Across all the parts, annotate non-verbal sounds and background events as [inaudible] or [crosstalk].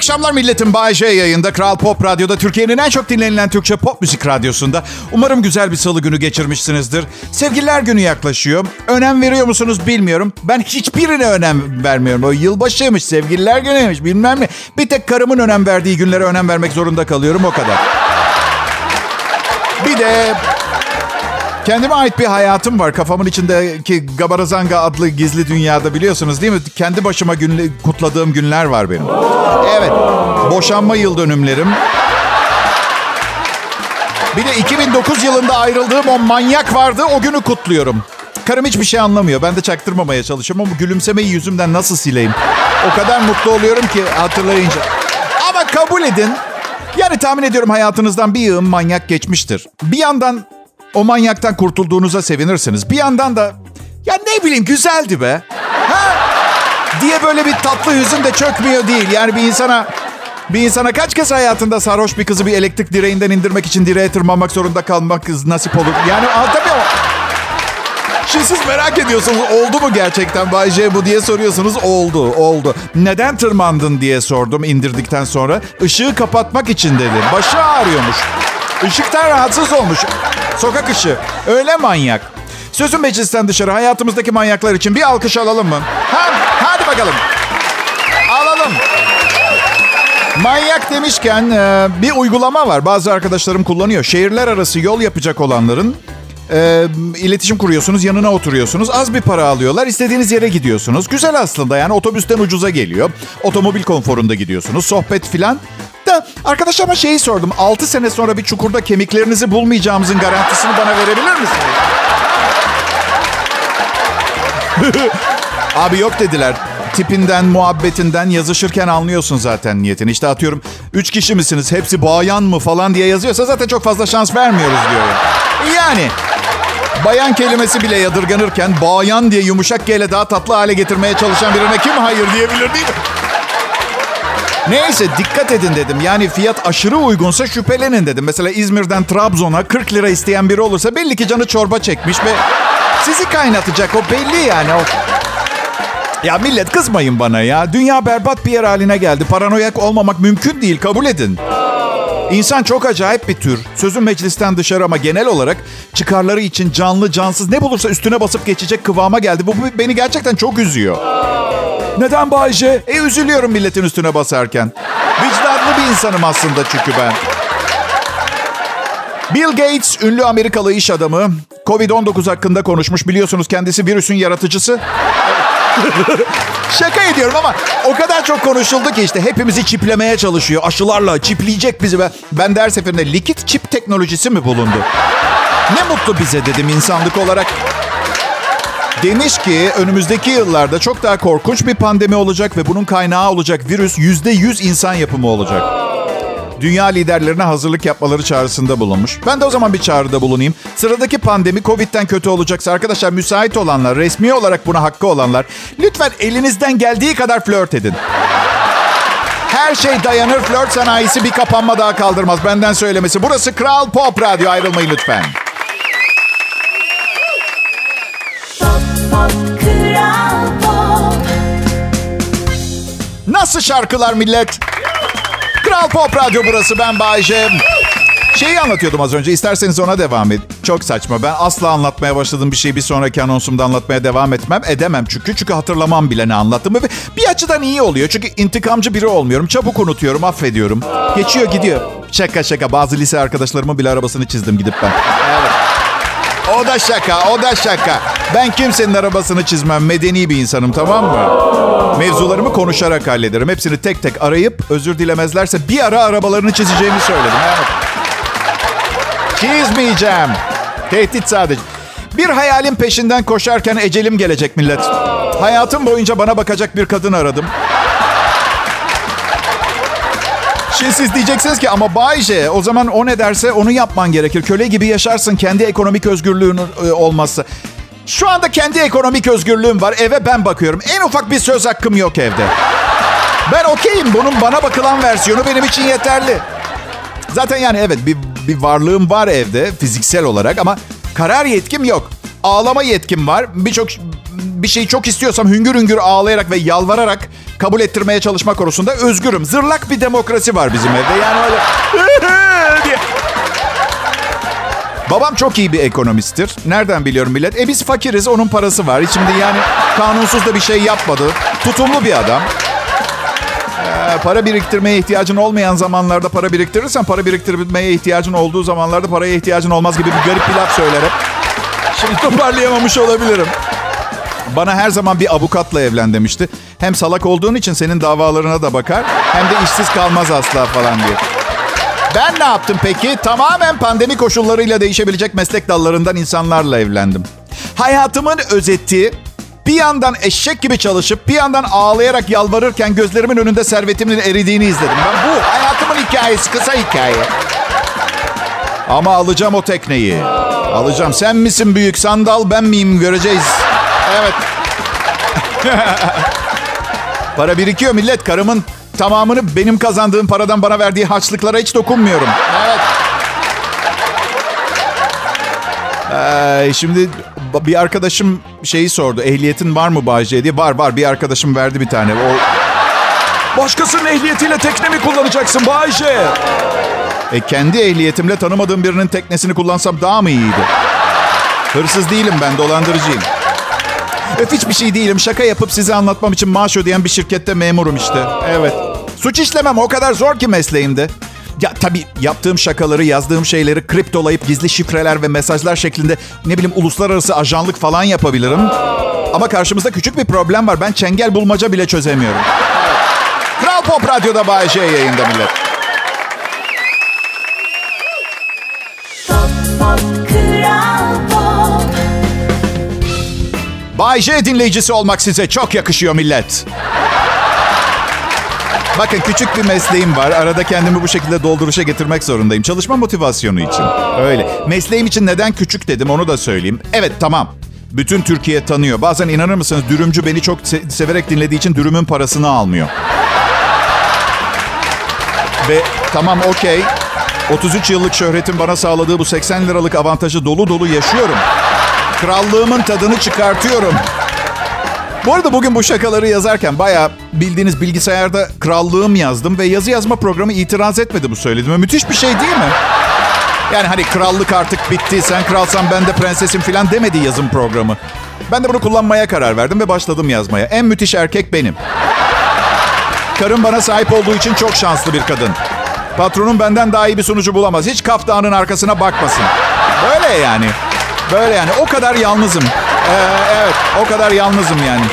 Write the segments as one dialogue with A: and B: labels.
A: akşamlar milletim. Bay J yayında. Kral Pop Radyo'da Türkiye'nin en çok dinlenilen Türkçe pop müzik radyosunda. Umarım güzel bir salı günü geçirmişsinizdir. Sevgililer günü yaklaşıyor. Önem veriyor musunuz bilmiyorum. Ben hiçbirine önem vermiyorum. O yılbaşıymış, sevgililer günüymüş bilmem ne. Bir tek karımın önem verdiği günlere önem vermek zorunda kalıyorum o kadar. Bir de Kendime ait bir hayatım var. Kafamın içindeki Gabarazanga adlı gizli dünyada biliyorsunuz değil mi? Kendi başıma gün, kutladığım günler var benim. Evet. Boşanma yıl dönümlerim. Bir de 2009 yılında ayrıldığım o manyak vardı. O günü kutluyorum. Karım hiçbir şey anlamıyor. Ben de çaktırmamaya çalışıyorum ama gülümsemeyi yüzümden nasıl sileyim? O kadar mutlu oluyorum ki hatırlayınca. Ama kabul edin. Yani tahmin ediyorum hayatınızdan bir yığın manyak geçmiştir. Bir yandan o manyaktan kurtulduğunuza sevinirsiniz. Bir yandan da ya ne bileyim güzeldi be. Ha? Diye böyle bir tatlı hüzün de çökmüyor değil. Yani bir insana bir insana kaç kez hayatında sarhoş bir kızı bir elektrik direğinden indirmek için direğe tırmanmak zorunda kalmak nasip olur. Yani tabii o. Şimdi siz merak ediyorsunuz oldu mu gerçekten Bay J bu diye soruyorsunuz. Oldu, oldu. Neden tırmandın diye sordum indirdikten sonra. Işığı kapatmak için dedi. Başı ağrıyormuş. Işıktan rahatsız olmuş. Sokak ışığı. Öyle manyak. Sözün meclisten dışarı hayatımızdaki manyaklar için bir alkış alalım mı? Ha, hadi bakalım. Alalım. Manyak demişken e, bir uygulama var. Bazı arkadaşlarım kullanıyor. Şehirler arası yol yapacak olanların e, iletişim kuruyorsunuz, yanına oturuyorsunuz. Az bir para alıyorlar. istediğiniz yere gidiyorsunuz. Güzel aslında yani otobüsten ucuza geliyor. Otomobil konforunda gidiyorsunuz. Sohbet filan. Da arkadaşlarıma şeyi sordum. 6 sene sonra bir çukurda kemiklerinizi bulmayacağımızın garantisini bana verebilir misiniz? [laughs] Abi yok dediler. Tipinden, muhabbetinden yazışırken anlıyorsun zaten niyetini. İşte atıyorum 3 kişi misiniz, hepsi bayan mı falan diye yazıyorsa zaten çok fazla şans vermiyoruz diyor. Yani bayan kelimesi bile yadırganırken bayan diye yumuşak G daha tatlı hale getirmeye çalışan birine kim hayır diyebilir değil mi? Neyse dikkat edin dedim. Yani fiyat aşırı uygunsa şüphelenin dedim. Mesela İzmir'den Trabzon'a 40 lira isteyen biri olursa belli ki canı çorba çekmiş ve sizi kaynatacak o belli yani. O... Ya millet kızmayın bana ya. Dünya berbat bir yer haline geldi. Paranoyak olmamak mümkün değil kabul edin. İnsan çok acayip bir tür. Sözün meclisten dışarı ama genel olarak çıkarları için canlı cansız ne bulursa üstüne basıp geçecek kıvama geldi. Bu beni gerçekten çok üzüyor. Neden Bayce? E üzülüyorum milletin üstüne basarken. Vicdanlı bir insanım aslında çünkü ben. Bill Gates, ünlü Amerikalı iş adamı, Covid-19 hakkında konuşmuş. Biliyorsunuz kendisi virüsün yaratıcısı. Şaka ediyorum ama o kadar çok konuşuldu ki işte hepimizi çiplemeye çalışıyor. Aşılarla çipleyecek bizi. ve Ben de her seferinde likit çip teknolojisi mi bulundu? Ne mutlu bize dedim insanlık olarak. Demiş ki önümüzdeki yıllarda çok daha korkunç bir pandemi olacak ve bunun kaynağı olacak virüs yüzde yüz insan yapımı olacak. Dünya liderlerine hazırlık yapmaları çağrısında bulunmuş. Ben de o zaman bir çağrıda bulunayım. Sıradaki pandemi Covid'den kötü olacaksa arkadaşlar müsait olanlar, resmi olarak buna hakkı olanlar lütfen elinizden geldiği kadar flört edin. Her şey dayanır. Flört sanayisi bir kapanma daha kaldırmaz. Benden söylemesi. Burası Kral Pop Radyo. Ayrılmayın lütfen. Nasıl şarkılar millet? Kral Pop Radyo burası ben Bayece. Şeyi anlatıyordum az önce. İsterseniz ona devam et. Çok saçma. Ben asla anlatmaya başladığım bir şeyi bir sonraki anonsumda anlatmaya devam etmem. Edemem çünkü. Çünkü hatırlamam bile ne anlattığımı. Bir açıdan iyi oluyor. Çünkü intikamcı biri olmuyorum. Çabuk unutuyorum, affediyorum. Geçiyor gidiyor. Şaka şaka. Bazı lise arkadaşlarımın bile arabasını çizdim gidip ben. O da şaka, o da şaka. Ben kimsenin arabasını çizmem. Medeni bir insanım tamam mı? Mevzularımı konuşarak hallederim. Hepsini tek tek arayıp özür dilemezlerse bir ara arabalarını çizeceğimi söyledim. Evet. Çizmeyeceğim. Tehdit sadece. Bir hayalin peşinden koşarken ecelim gelecek millet. Hayatım boyunca bana bakacak bir kadın aradım. Şimdi siz diyeceksiniz ki ama Bayce o zaman o ne derse onu yapman gerekir. Köle gibi yaşarsın kendi ekonomik özgürlüğün e, olmazsa. Şu anda kendi ekonomik özgürlüğüm var. Eve ben bakıyorum. En ufak bir söz hakkım yok evde. Ben okeyim. Bunun bana bakılan versiyonu benim için yeterli. Zaten yani evet bir, bir varlığım var evde fiziksel olarak ama karar yetkim yok. Ağlama yetkim var. Birçok bir şeyi çok istiyorsam hüngür hüngür ağlayarak ve yalvararak kabul ettirmeye çalışma konusunda özgürüm. Zırlak bir demokrasi var bizim evde. Yani öyle. [laughs] Babam çok iyi bir ekonomisttir. Nereden biliyorum millet? E biz fakiriz, onun parası var. Şimdi yani kanunsuz da bir şey yapmadı. Tutumlu bir adam. Ee, para biriktirmeye ihtiyacın olmayan zamanlarda para biriktirirsen para biriktirmeye ihtiyacın olduğu zamanlarda paraya ihtiyacın olmaz gibi bir garip bir laf söylerim. Şimdi toparlayamamış olabilirim. Bana her zaman bir avukatla evlen demişti. Hem salak olduğun için senin davalarına da bakar hem de işsiz kalmaz asla falan diye. Ben ne yaptım peki? Tamamen pandemi koşullarıyla değişebilecek meslek dallarından insanlarla evlendim. Hayatımın özeti bir yandan eşek gibi çalışıp bir yandan ağlayarak yalvarırken gözlerimin önünde servetimin eridiğini izledim. Ben bu hayatımın hikayesi, kısa hikaye. Ama alacağım o tekneyi. Alacağım. Sen misin büyük sandal, ben miyim göreceğiz. Evet. [laughs] Para birikiyor millet. Karımın tamamını benim kazandığım paradan bana verdiği harçlıklara hiç dokunmuyorum. Evet. Ee, şimdi bir arkadaşım şeyi sordu. Ehliyetin var mı Bayce diye. Var var bir arkadaşım verdi bir tane. O... Başkasının ehliyetiyle tekne mi kullanacaksın Bayce? E kendi ehliyetimle tanımadığım birinin teknesini kullansam daha mı iyiydi? Hırsız değilim ben dolandırıcıyım. Öf hiçbir şey değilim. Şaka yapıp size anlatmam için maaş ödeyen bir şirkette memurum işte. Evet. Suç işlemem o kadar zor ki mesleğimde. Ya tabii yaptığım şakaları, yazdığım şeyleri kriptolayıp gizli şifreler ve mesajlar şeklinde ne bileyim uluslararası ajanlık falan yapabilirim. Ama karşımızda küçük bir problem var. Ben çengel bulmaca bile çözemiyorum. Kral Pop Radyo'da Bay J yayında millet. Bay J dinleyicisi olmak size çok yakışıyor millet. Bakın küçük bir mesleğim var. Arada kendimi bu şekilde dolduruşa getirmek zorundayım. Çalışma motivasyonu için. Öyle. Mesleğim için neden küçük dedim onu da söyleyeyim. Evet tamam. Bütün Türkiye tanıyor. Bazen inanır mısınız dürümcü beni çok se- severek dinlediği için dürümün parasını almıyor. Ve tamam okey. 33 yıllık şöhretin bana sağladığı bu 80 liralık avantajı dolu dolu yaşıyorum. Krallığımın tadını çıkartıyorum. Bu arada bugün bu şakaları yazarken bayağı bildiğiniz bilgisayarda krallığım yazdım ve yazı yazma programı itiraz etmedi bu söylediğime. Müthiş bir şey değil mi? Yani hani krallık artık bitti, sen kralsan ben de prensesim falan demedi yazım programı. Ben de bunu kullanmaya karar verdim ve başladım yazmaya. En müthiş erkek benim. Karım bana sahip olduğu için çok şanslı bir kadın. Patronum benden daha iyi bir sunucu bulamaz. Hiç kaftağının arkasına bakmasın. Böyle yani. Böyle yani. O kadar yalnızım. Ee, evet. O kadar yalnızım yani.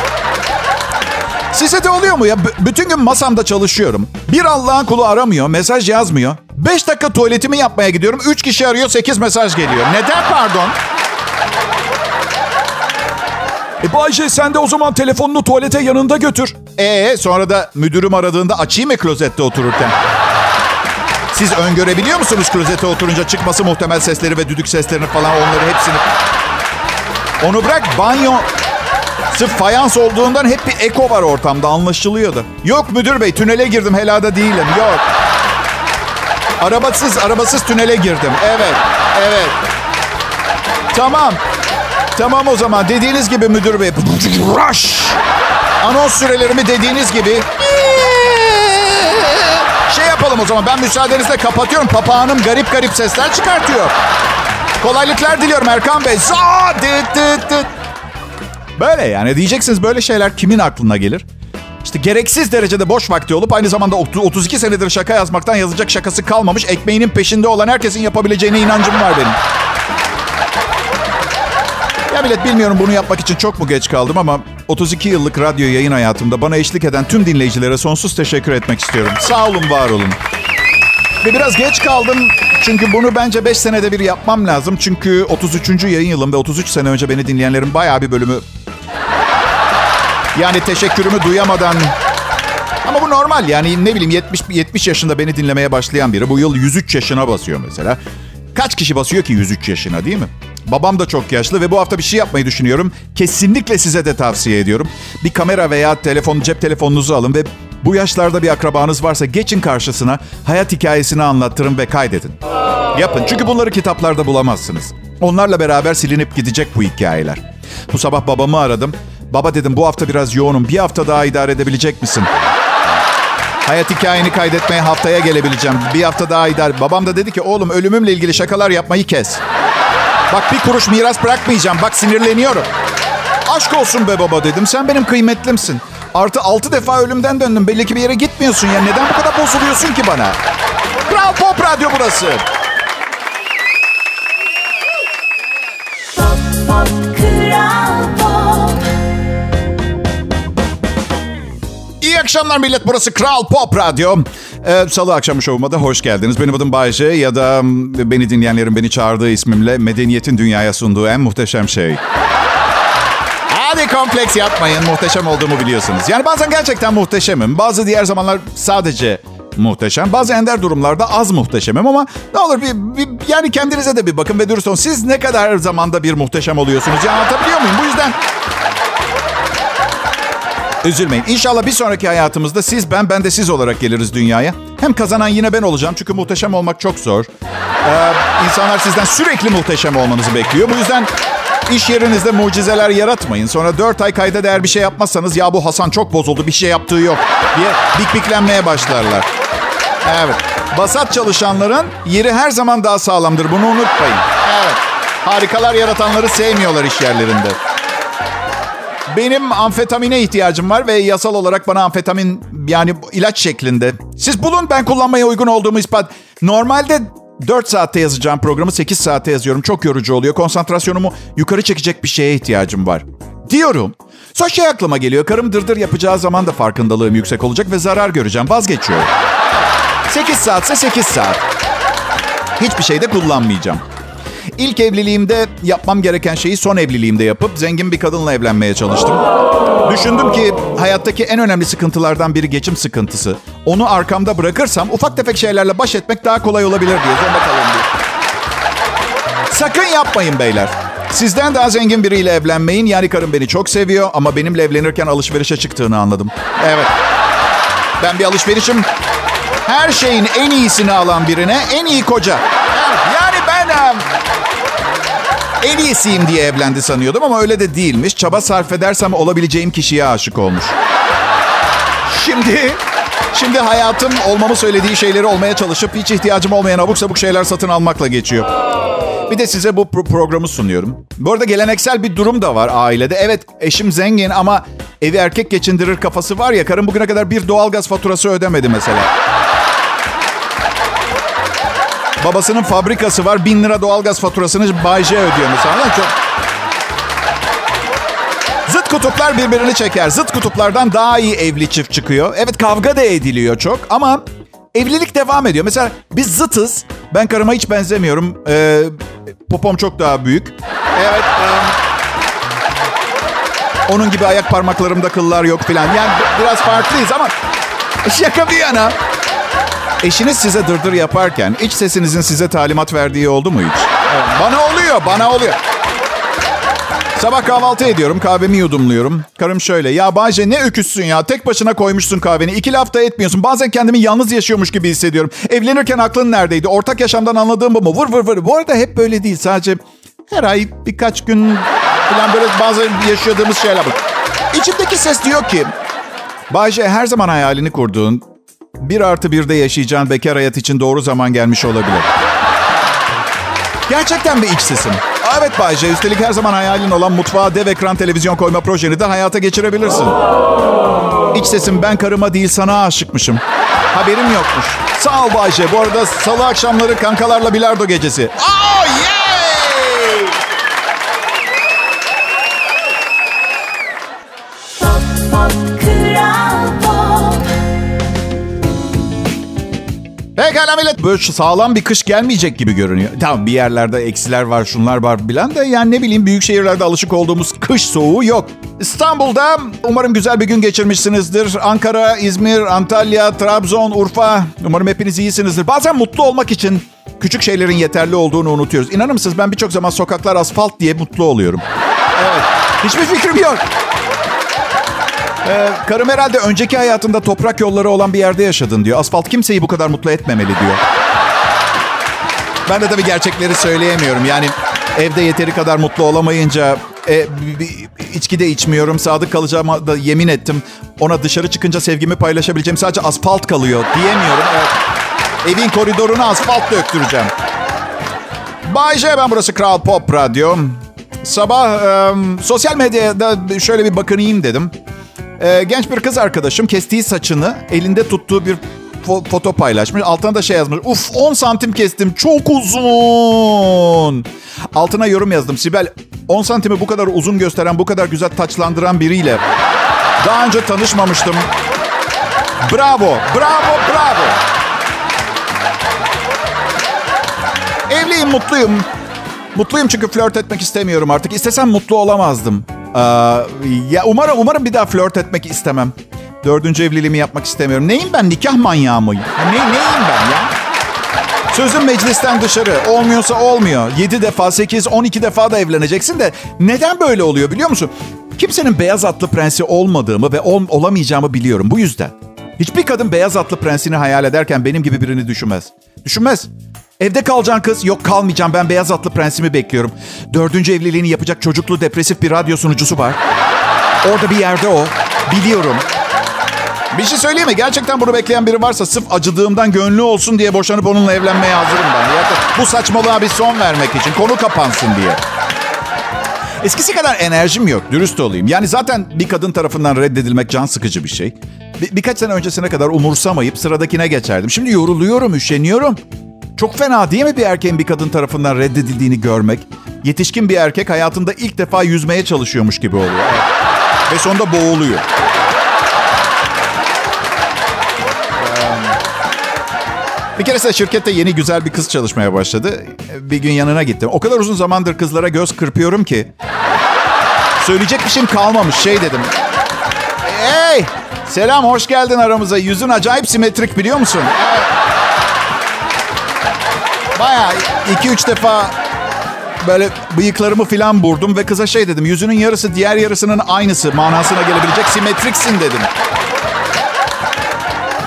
A: Size de oluyor mu ya? B- bütün gün masamda çalışıyorum. Bir Allah'ın kulu aramıyor, mesaj yazmıyor. Beş dakika tuvaletimi yapmaya gidiyorum. Üç kişi arıyor, sekiz mesaj geliyor. Neden pardon?
B: E Bayce sen de o zaman telefonunu tuvalete yanında götür.
A: Ee sonra da müdürüm aradığında açayım mı klozette otururken? Siz öngörebiliyor musunuz klozete oturunca çıkması muhtemel sesleri ve düdük seslerini falan onları hepsini? Onu bırak banyo sırf fayans olduğundan hep bir eko var ortamda anlaşılıyordu. Yok müdür bey tünele girdim helada değilim yok. Arabasız arabasız tünele girdim evet evet. Tamam tamam o zaman dediğiniz gibi müdür bey. Rush. Anons sürelerimi dediğiniz gibi şey yapalım o zaman. Ben müsaadenizle kapatıyorum. Papağanım garip garip sesler çıkartıyor. Kolaylıklar diliyorum Erkan Bey. Za, dıt, dıt, dıt. Böyle yani diyeceksiniz böyle şeyler kimin aklına gelir? İşte gereksiz derecede boş vakti olup aynı zamanda 32 senedir şaka yazmaktan yazacak şakası kalmamış ekmeğinin peşinde olan herkesin yapabileceğine inancım var benim. Ya millet bilmiyorum bunu yapmak için çok mu geç kaldım ama 32 yıllık radyo yayın hayatımda bana eşlik eden tüm dinleyicilere sonsuz teşekkür etmek istiyorum. Sağ olun, var olun. Ve biraz geç kaldım çünkü bunu bence 5 senede bir yapmam lazım. Çünkü 33. yayın yılım ve 33 sene önce beni dinleyenlerin bayağı bir bölümü... Yani teşekkürümü duyamadan... Ama bu normal yani ne bileyim 70, 70 yaşında beni dinlemeye başlayan biri bu yıl 103 yaşına basıyor mesela. Kaç kişi basıyor ki 103 yaşına değil mi? Babam da çok yaşlı ve bu hafta bir şey yapmayı düşünüyorum. Kesinlikle size de tavsiye ediyorum. Bir kamera veya telefon, cep telefonunuzu alın ve bu yaşlarda bir akrabanız varsa geçin karşısına hayat hikayesini anlattırın ve kaydedin. Yapın çünkü bunları kitaplarda bulamazsınız. Onlarla beraber silinip gidecek bu hikayeler. Bu sabah babamı aradım. Baba dedim bu hafta biraz yoğunum. Bir hafta daha idare edebilecek misin? Hayat hikayeni kaydetmeye haftaya gelebileceğim. Bir hafta daha idare. Babam da dedi ki oğlum ölümümle ilgili şakalar yapmayı kes. Bak bir kuruş miras bırakmayacağım. Bak sinirleniyorum. Aşk olsun be baba dedim. Sen benim kıymetlimsin. Artı altı defa ölümden döndüm. Belli ki bir yere gitmiyorsun ya. Neden bu kadar bozuluyorsun ki bana? Kral Pop Radyo burası.
C: Pop, pop, Kral Pop.
A: İyi akşamlar millet. Burası Kral Pop Radyo. Ee, Salı akşamı şovuma da hoş geldiniz. Benim adım Bayce ya da beni dinleyenlerin beni çağırdığı ismimle medeniyetin dünyaya sunduğu en muhteşem şey. Hadi kompleks yapmayın. Muhteşem olduğumu biliyorsunuz. Yani bazen gerçekten muhteşemim. Bazı diğer zamanlar sadece muhteşem. Bazı ender durumlarda az muhteşemim ama ne olur bir, bir- yani kendinize de bir bakın ve dürüst olun. Siz ne kadar zamanda bir muhteşem oluyorsunuz? Yani anlatabiliyor muyum? Bu yüzden Üzülmeyin. İnşallah bir sonraki hayatımızda siz ben, ben de siz olarak geliriz dünyaya. Hem kazanan yine ben olacağım çünkü muhteşem olmak çok zor. Ee, insanlar sizden sürekli muhteşem olmanızı bekliyor. Bu yüzden iş yerinizde mucizeler yaratmayın. Sonra dört ay kayda değer bir şey yapmazsanız ya bu Hasan çok bozuldu bir şey yaptığı yok diye bikbiklenmeye başlarlar. Evet. Basat çalışanların yeri her zaman daha sağlamdır. Bunu unutmayın. Evet. Harikalar yaratanları sevmiyorlar iş yerlerinde. Benim amfetamine ihtiyacım var ve yasal olarak bana amfetamin yani ilaç şeklinde. Siz bulun ben kullanmaya uygun olduğumu ispat. Normalde 4 saatte yazacağım programı 8 saatte yazıyorum. Çok yorucu oluyor. Konsantrasyonumu yukarı çekecek bir şeye ihtiyacım var. Diyorum. Sonra şey aklıma geliyor. Karım dırdır yapacağı zaman da farkındalığım yüksek olacak ve zarar göreceğim. Vazgeçiyorum. 8 saatse 8 saat. Hiçbir şey de kullanmayacağım. İlk evliliğimde yapmam gereken şeyi son evliliğimde yapıp zengin bir kadınla evlenmeye çalıştım. Düşündüm ki hayattaki en önemli sıkıntılardan biri geçim sıkıntısı. Onu arkamda bırakırsam ufak tefek şeylerle baş etmek daha kolay olabilir diye zorunda kalın diye. Sakın yapmayın beyler. Sizden daha zengin biriyle evlenmeyin. Yani karım beni çok seviyor ama benimle evlenirken alışverişe çıktığını anladım. Evet. Ben bir alışverişim her şeyin en iyisini alan birine en iyi koca. Yani ben en iyisiyim diye evlendi sanıyordum ama öyle de değilmiş. Çaba sarf edersem olabileceğim kişiye aşık olmuş. Şimdi şimdi hayatım olmamı söylediği şeyleri olmaya çalışıp hiç ihtiyacım olmayan abuk sabuk şeyler satın almakla geçiyor. Bir de size bu pro- programı sunuyorum. Bu arada geleneksel bir durum da var ailede. Evet eşim zengin ama evi erkek geçindirir kafası var ya. Karım bugüne kadar bir doğalgaz faturası ödemedi mesela. Babasının fabrikası var. Bin lira doğalgaz faturasını Bay ödüyor mesela. Çok... Zıt kutuplar birbirini çeker. Zıt kutuplardan daha iyi evli çift çıkıyor. Evet kavga da ediliyor çok ama evlilik devam ediyor. Mesela biz zıtız. Ben karıma hiç benzemiyorum. Ee, popom çok daha büyük. Evet. em, onun gibi ayak parmaklarımda kıllar yok filan. Yani bi- biraz farklıyız ama [laughs] şaka bir yana. Eşiniz size dırdır yaparken iç sesinizin size talimat verdiği oldu mu hiç? Bana oluyor, bana oluyor. Sabah kahvaltı ediyorum, kahvemi yudumluyorum. Karım şöyle, ya Bayce ne öküzsün ya, tek başına koymuşsun kahveni, iki lafta etmiyorsun. Bazen kendimi yalnız yaşıyormuş gibi hissediyorum. Evlenirken aklın neredeydi? Ortak yaşamdan anladığım bu mu? Vur vur vur. Bu arada hep böyle değil, sadece her ay birkaç gün falan böyle bazı yaşadığımız şeyler var. İçimdeki ses diyor ki, Bayce her zaman hayalini kurduğun, bir artı birde yaşayacağın bekar hayat için doğru zaman gelmiş olabilir. Gerçekten bir iç sesim. Evet Bayce, üstelik her zaman hayalin olan mutfağa dev ekran televizyon koyma projeni de hayata geçirebilirsin. İç sesim ben karıma değil sana aşıkmışım. Haberim yokmuş. Sağ ol Bayce. Bu arada salı akşamları kankalarla bilardo gecesi. Oh Pekala millet. Böyle sağlam bir kış gelmeyecek gibi görünüyor. Tamam bir yerlerde eksiler var, şunlar var bilen de yani ne bileyim büyük şehirlerde alışık olduğumuz kış soğuğu yok. İstanbul'da umarım güzel bir gün geçirmişsinizdir. Ankara, İzmir, Antalya, Trabzon, Urfa. Umarım hepiniz iyisinizdir. Bazen mutlu olmak için küçük şeylerin yeterli olduğunu unutuyoruz. İnanır mısınız ben birçok zaman sokaklar asfalt diye mutlu oluyorum. Evet. Hiçbir fikrim yok. Ee, karım herhalde önceki hayatında toprak yolları olan bir yerde yaşadın diyor. Asfalt kimseyi bu kadar mutlu etmemeli diyor. Ben de tabii gerçekleri söyleyemiyorum. Yani evde yeteri kadar mutlu olamayınca E, içki de içmiyorum. Sadık kalacağıma da yemin ettim. Ona dışarı çıkınca sevgimi paylaşabileceğim sadece asfalt kalıyor diyemiyorum. Evet. Evin koridoruna asfalt döktüreceğim. Bay J ben burası Kral Pop Radyo. Sabah e, sosyal medyada şöyle bir bakınayım dedim. E, genç bir kız arkadaşım kestiği saçını elinde tuttuğu bir fo- foto paylaşmış. Altına da şey yazmış. Uf 10 santim kestim çok uzun. Altına yorum yazdım. Sibel 10 santimi bu kadar uzun gösteren, bu kadar güzel taçlandıran biriyle daha önce tanışmamıştım. Bravo, bravo, bravo. Evliyim, mutluyum. Mutluyum çünkü flört etmek istemiyorum artık. İstesem mutlu olamazdım. Ee, ya umarım umarım bir daha flört etmek istemem. Dördüncü evliliğimi yapmak istemiyorum. Neyim ben? Nikah manyağı mıyım? Ne, neyim ben ya? Sözüm meclisten dışarı. Olmuyorsa olmuyor. 7 defa, 8, 12 defa da evleneceksin de neden böyle oluyor biliyor musun? Kimsenin beyaz atlı prensi olmadığımı ve ol, olamayacağımı biliyorum. Bu yüzden. Hiçbir kadın beyaz atlı prensini hayal ederken benim gibi birini düşünmez. Düşünmez. Evde kalacaksın kız. Yok kalmayacağım ben beyaz atlı prensimi bekliyorum. Dördüncü evliliğini yapacak çocuklu depresif bir radyo sunucusu var. Orada bir yerde o. Biliyorum. Bir şey söyleyeyim mi? Gerçekten bunu bekleyen biri varsa sırf acıdığımdan gönlü olsun diye boşanıp onunla evlenmeye hazırım ben. Ya bu saçmalığa bir son vermek için, konu kapansın diye. Eskisi kadar enerjim yok, dürüst olayım. Yani zaten bir kadın tarafından reddedilmek can sıkıcı bir şey. Bir- birkaç sene öncesine kadar umursamayıp sıradakine geçerdim. Şimdi yoruluyorum, üşeniyorum. Çok fena değil mi bir erkeğin bir kadın tarafından reddedildiğini görmek? Yetişkin bir erkek hayatında ilk defa yüzmeye çalışıyormuş gibi oluyor. Ve sonunda boğuluyor. Bir keresinde şirkette yeni güzel bir kız çalışmaya başladı. Bir gün yanına gittim. O kadar uzun zamandır kızlara göz kırpıyorum ki. Söyleyecek bir şeyim kalmamış. Şey dedim. Hey! Selam, hoş geldin aramıza. Yüzün acayip simetrik biliyor musun? Baya iki üç defa böyle bıyıklarımı filan vurdum ve kıza şey dedim. Yüzünün yarısı diğer yarısının aynısı manasına gelebilecek simetriksin dedim.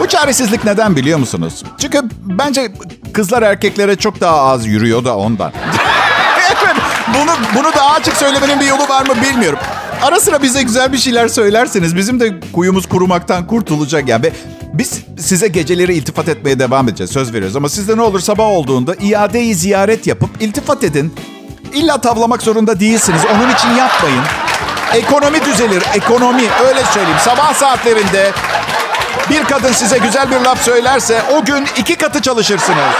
A: Bu çaresizlik neden biliyor musunuz? Çünkü bence kızlar erkeklere çok daha az yürüyor da ondan. [laughs] bunu, bunu daha açık söylemenin bir yolu var mı bilmiyorum. Ara sıra bize güzel bir şeyler söylerseniz bizim de kuyumuz kurumaktan kurtulacak yani. Biz size geceleri iltifat etmeye devam edeceğiz söz veriyoruz. Ama sizde ne olur sabah olduğunda iadeyi ziyaret yapıp iltifat edin. İlla tavlamak zorunda değilsiniz. Onun için yapmayın. Ekonomi düzelir. Ekonomi öyle söyleyeyim. Sabah saatlerinde bir kadın size güzel bir laf söylerse o gün iki katı çalışırsınız.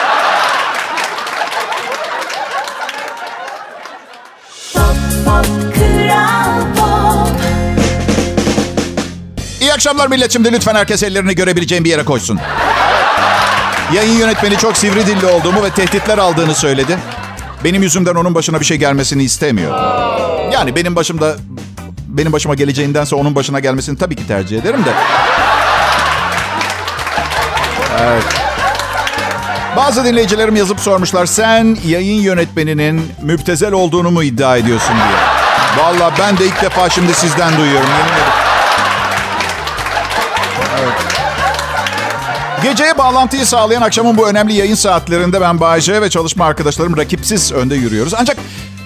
A: Akşamlar millet. Şimdi lütfen herkes ellerini görebileceğim bir yere koysun. Yayın yönetmeni çok sivri dilli olduğumu ve tehditler aldığını söyledi. Benim yüzümden onun başına bir şey gelmesini istemiyor. Yani benim başımda benim başıma geleceğindense onun başına gelmesini tabii ki tercih ederim de. Evet. Bazı dinleyicilerim yazıp sormuşlar. Sen yayın yönetmeninin müptezel olduğunu mu iddia ediyorsun diye. Vallahi ben de ilk defa şimdi sizden duyuyorum. Yemin ederim. Geceye bağlantıyı sağlayan akşamın bu önemli yayın saatlerinde ben Bayece ve çalışma arkadaşlarım rakipsiz önde yürüyoruz. Ancak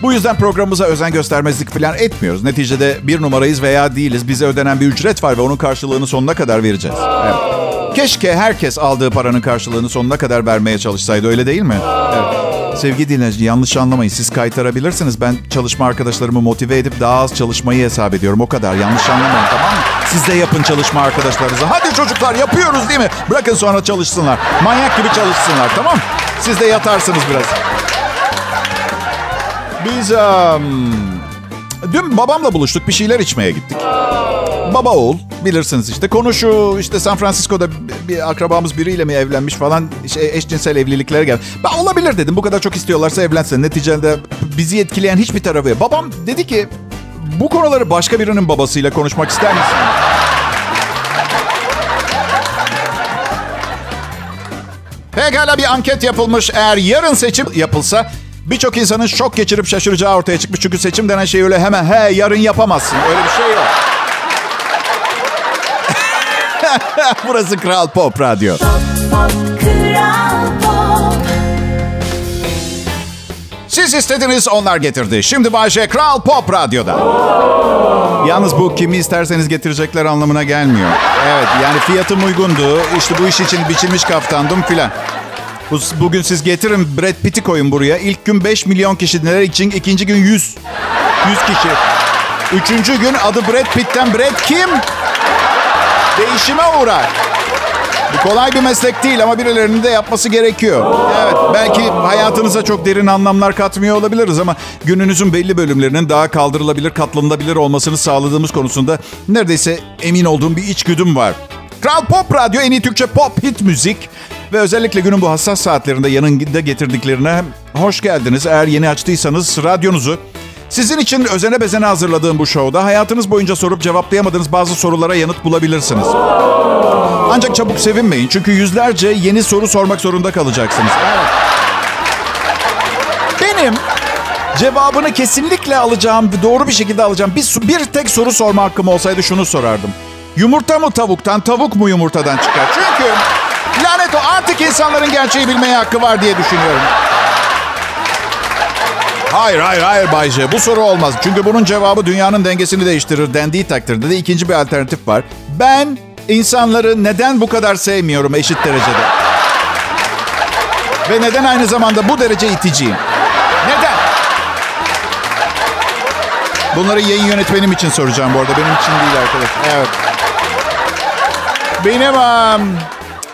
A: bu yüzden programımıza özen göstermezlik falan etmiyoruz. Neticede bir numarayız veya değiliz. Bize ödenen bir ücret var ve onun karşılığını sonuna kadar vereceğiz. Evet. Keşke herkes aldığı paranın karşılığını sonuna kadar vermeye çalışsaydı öyle değil mi? Evet. Sevgili dinleyici yanlış anlamayın. Siz kaytarabilirsiniz. Ben çalışma arkadaşlarımı motive edip daha az çalışmayı hesap ediyorum. O kadar. Yanlış anlamayın tamam mı? Siz de yapın çalışma arkadaşlarınıza. Hadi çocuklar yapıyoruz değil mi? Bırakın sonra çalışsınlar. Manyak gibi çalışsınlar tamam? Siz de yatarsınız biraz. Biz um, dün babamla buluştuk. Bir şeyler içmeye gittik. Baba oğul bilirsiniz işte konuşu işte San Francisco'da bir akrabamız biriyle mi evlenmiş falan şey, eşcinsel evliliklere gel. Ben olabilir dedim bu kadar çok istiyorlarsa evlensin. Neticede bizi etkileyen hiçbir tarafı yok. Babam dedi ki bu konuları başka birinin babasıyla konuşmak ister misin? Pekala bir anket yapılmış. Eğer yarın seçim yapılsa birçok insanın şok geçirip şaşıracağı ortaya çıkmış. Çünkü seçim denen şey öyle hemen he yarın yapamazsın. Öyle bir şey yok. [laughs] Burası Kral Pop Radyo.
C: Pop Pop
A: Siz istediniz onlar getirdi. Şimdi Bayşe Kral Pop Radyo'da. Yalnız bu kimi isterseniz getirecekler anlamına gelmiyor. Evet yani fiyatım uygundu. İşte bu iş için biçilmiş kaftandım filan. Bu- Bugün siz getirin Brad Pitt'i koyun buraya. İlk gün 5 milyon kişiler için, ikinci gün 100. 100 kişi. Üçüncü gün adı Brad Pitt'ten Brad kim? Değişime uğrar. Kolay bir meslek değil ama birilerinin de yapması gerekiyor. Evet belki hayatınıza çok derin anlamlar katmıyor olabiliriz ama gününüzün belli bölümlerinin daha kaldırılabilir, katlanılabilir olmasını sağladığımız konusunda neredeyse emin olduğum bir içgüdüm var. Kral Pop Radyo en iyi Türkçe pop hit müzik ve özellikle günün bu hassas saatlerinde yanında getirdiklerine hoş geldiniz. Eğer yeni açtıysanız radyonuzu sizin için özene bezene hazırladığım bu şovda hayatınız boyunca sorup cevaplayamadığınız bazı sorulara yanıt bulabilirsiniz. Ancak çabuk sevinmeyin çünkü yüzlerce yeni soru sormak zorunda kalacaksınız. Benim cevabını kesinlikle alacağım doğru bir şekilde alacağım. Bir, bir tek soru sorma hakkım olsaydı şunu sorardım. Yumurta mı tavuktan, tavuk mu yumurtadan çıkar? Çünkü lanet o artık insanların gerçeği bilmeye hakkı var diye düşünüyorum. Hayır, hayır, hayır Bayce. Bu soru olmaz. Çünkü bunun cevabı dünyanın dengesini değiştirir dendiği takdirde de ikinci bir alternatif var. Ben insanları neden bu kadar sevmiyorum eşit derecede? Ve neden aynı zamanda bu derece iticiyim? Neden? Bunları yayın yönetmenim için soracağım bu arada. Benim için değil arkadaş. Evet. Benim am,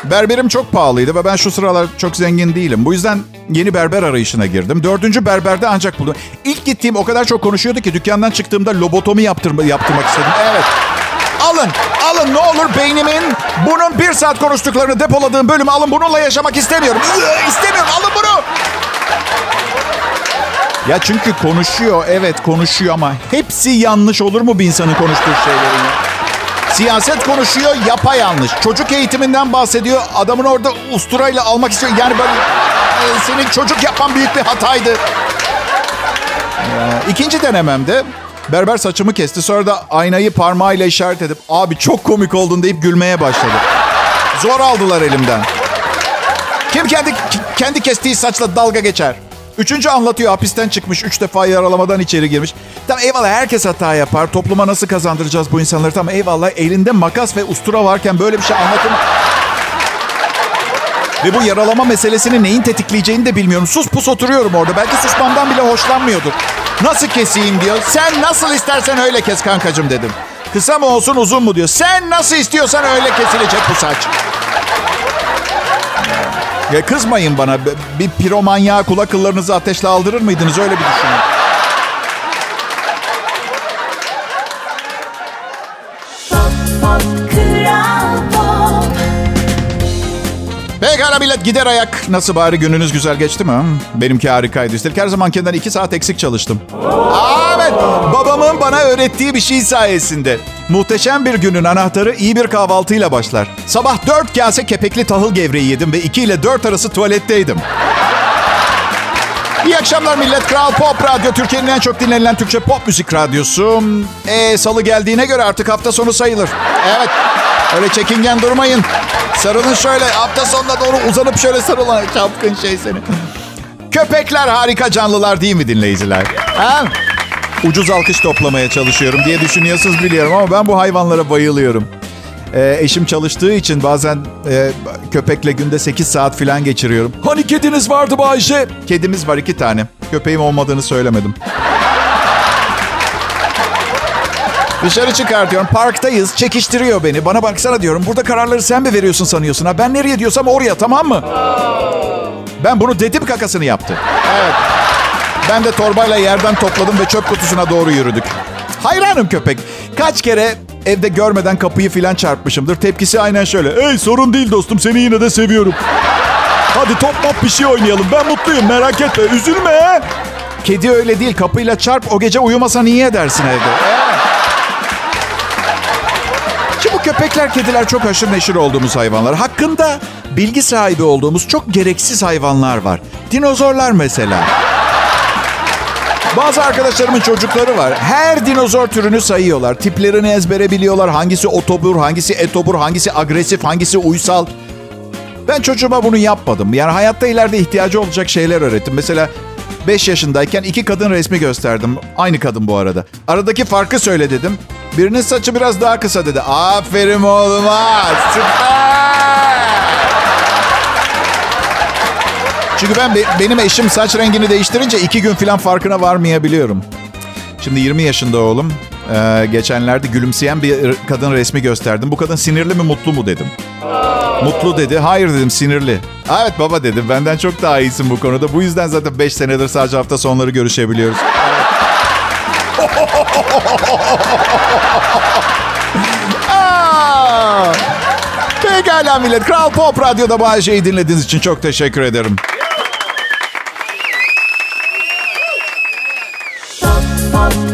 A: berberim çok pahalıydı ve ben şu sıralar çok zengin değilim. Bu yüzden yeni berber arayışına girdim. Dördüncü berberde ancak buldum. İlk gittiğim o kadar çok konuşuyordu ki dükkandan çıktığımda lobotomi yaptırma, yaptırmak istedim. Evet. Alın, alın ne olur beynimin bunun bir saat konuştuklarını depoladığım bölümü alın. Bununla yaşamak istemiyorum. İstemiyorum, alın bunu. Ya çünkü konuşuyor, evet konuşuyor ama hepsi yanlış olur mu bir insanın konuştuğu şeylerin ya? Siyaset konuşuyor, yapayalnış. Çocuk eğitiminden bahsediyor, adamın orada usturayla almak istiyor. Yani böyle senin çocuk yapman büyük bir hataydı. İkinci denememde berber saçımı kesti. Sonra da aynayı parmağıyla işaret edip abi çok komik oldun deyip gülmeye başladı. Zor aldılar elimden. Kim kendi kendi kestiği saçla dalga geçer? Üçüncü anlatıyor hapisten çıkmış. Üç defa yaralamadan içeri girmiş. Tamam eyvallah herkes hata yapar. Topluma nasıl kazandıracağız bu insanları? Tamam eyvallah elinde makas ve ustura varken böyle bir şey anlatın. Ve bu yaralama meselesini neyin tetikleyeceğini de bilmiyorum. Sus pus oturuyorum orada. Belki susmamdan bile hoşlanmıyordur. Nasıl keseyim diyor. Sen nasıl istersen öyle kes kankacım dedim. Kısa mı olsun uzun mu diyor. Sen nasıl istiyorsan öyle kesilecek bu saç. Ya kızmayın bana. Bir piromanyağa kulak kıllarınızı ateşle aldırır mıydınız? Öyle bir düşünün. Millet gider ayak. Nasıl bari gününüz güzel geçti mi? Benimki harikaydı. Üstelik her zamankinden iki saat eksik çalıştım. Aa. Babamın bana öğrettiği bir şey sayesinde. Muhteşem bir günün anahtarı iyi bir kahvaltıyla başlar. Sabah dört kase kepekli tahıl gevreği yedim ve 2 ile 4 arası tuvaletteydim. İyi akşamlar millet. Kral Pop Radyo. Türkiye'nin en çok dinlenilen Türkçe pop müzik radyosu. E, salı geldiğine göre artık hafta sonu sayılır. Evet. Öyle çekingen durmayın. Sarılın şöyle. Hafta sonuna doğru uzanıp şöyle sarılın. Çapkın şey seni. Köpekler harika canlılar değil mi dinleyiciler? Ha? Ucuz alkış toplamaya çalışıyorum diye düşünüyorsunuz biliyorum ama ben bu hayvanlara bayılıyorum. Ee, eşim çalıştığı için bazen e, köpekle günde 8 saat falan geçiriyorum.
B: Hani kediniz vardı Bayşe?
A: Kedimiz var iki tane. Köpeğim olmadığını söylemedim. Dışarı çıkartıyorum. Parktayız. Çekiştiriyor beni. Bana baksana diyorum. Burada kararları sen mi veriyorsun sanıyorsun? Ha? Ben nereye diyorsam oraya tamam mı? Ben bunu dedim kakasını yaptı. Evet. Ben de torbayla yerden topladım ve çöp kutusuna doğru yürüdük. Hayranım köpek. Kaç kere evde görmeden kapıyı filan çarpmışımdır. Tepkisi aynen şöyle. Ey sorun değil dostum seni yine de seviyorum. Hadi top mop bir şey oynayalım. Ben mutluyum merak etme. Üzülme. Kedi öyle değil. Kapıyla çarp o gece uyumasa niye edersin evde? Evet. Köpekler, kediler çok haşır neşir olduğumuz hayvanlar. Hakkında bilgi sahibi olduğumuz çok gereksiz hayvanlar var. Dinozorlar mesela. Bazı arkadaşlarımın çocukları var. Her dinozor türünü sayıyorlar. Tiplerini ezbere biliyorlar. Hangisi otobur, hangisi etobur, hangisi agresif, hangisi uysal. Ben çocuğuma bunu yapmadım. Yani hayatta ileride ihtiyacı olacak şeyler öğrettim. Mesela 5 yaşındayken iki kadın resmi gösterdim. Aynı kadın bu arada. Aradaki farkı söyle dedim. Birinin saçı biraz daha kısa dedi. Aferin oğluma. Süper. Çünkü ben benim eşim saç rengini değiştirince iki gün falan farkına varmayabiliyorum. Şimdi 20 yaşında oğlum. Ee, geçenlerde gülümseyen bir kadın resmi gösterdim. Bu kadın sinirli mi mutlu mu dedim. Mutlu dedi. Hayır dedim sinirli. Evet baba dedim. Benden çok daha iyisin bu konuda. Bu yüzden zaten 5 senedir sadece hafta sonları görüşebiliyoruz. Pekala millet. Kral Pop Radyo'da bu Ayşe'yi dinlediğiniz için çok teşekkür ederim.
C: Pop, pop.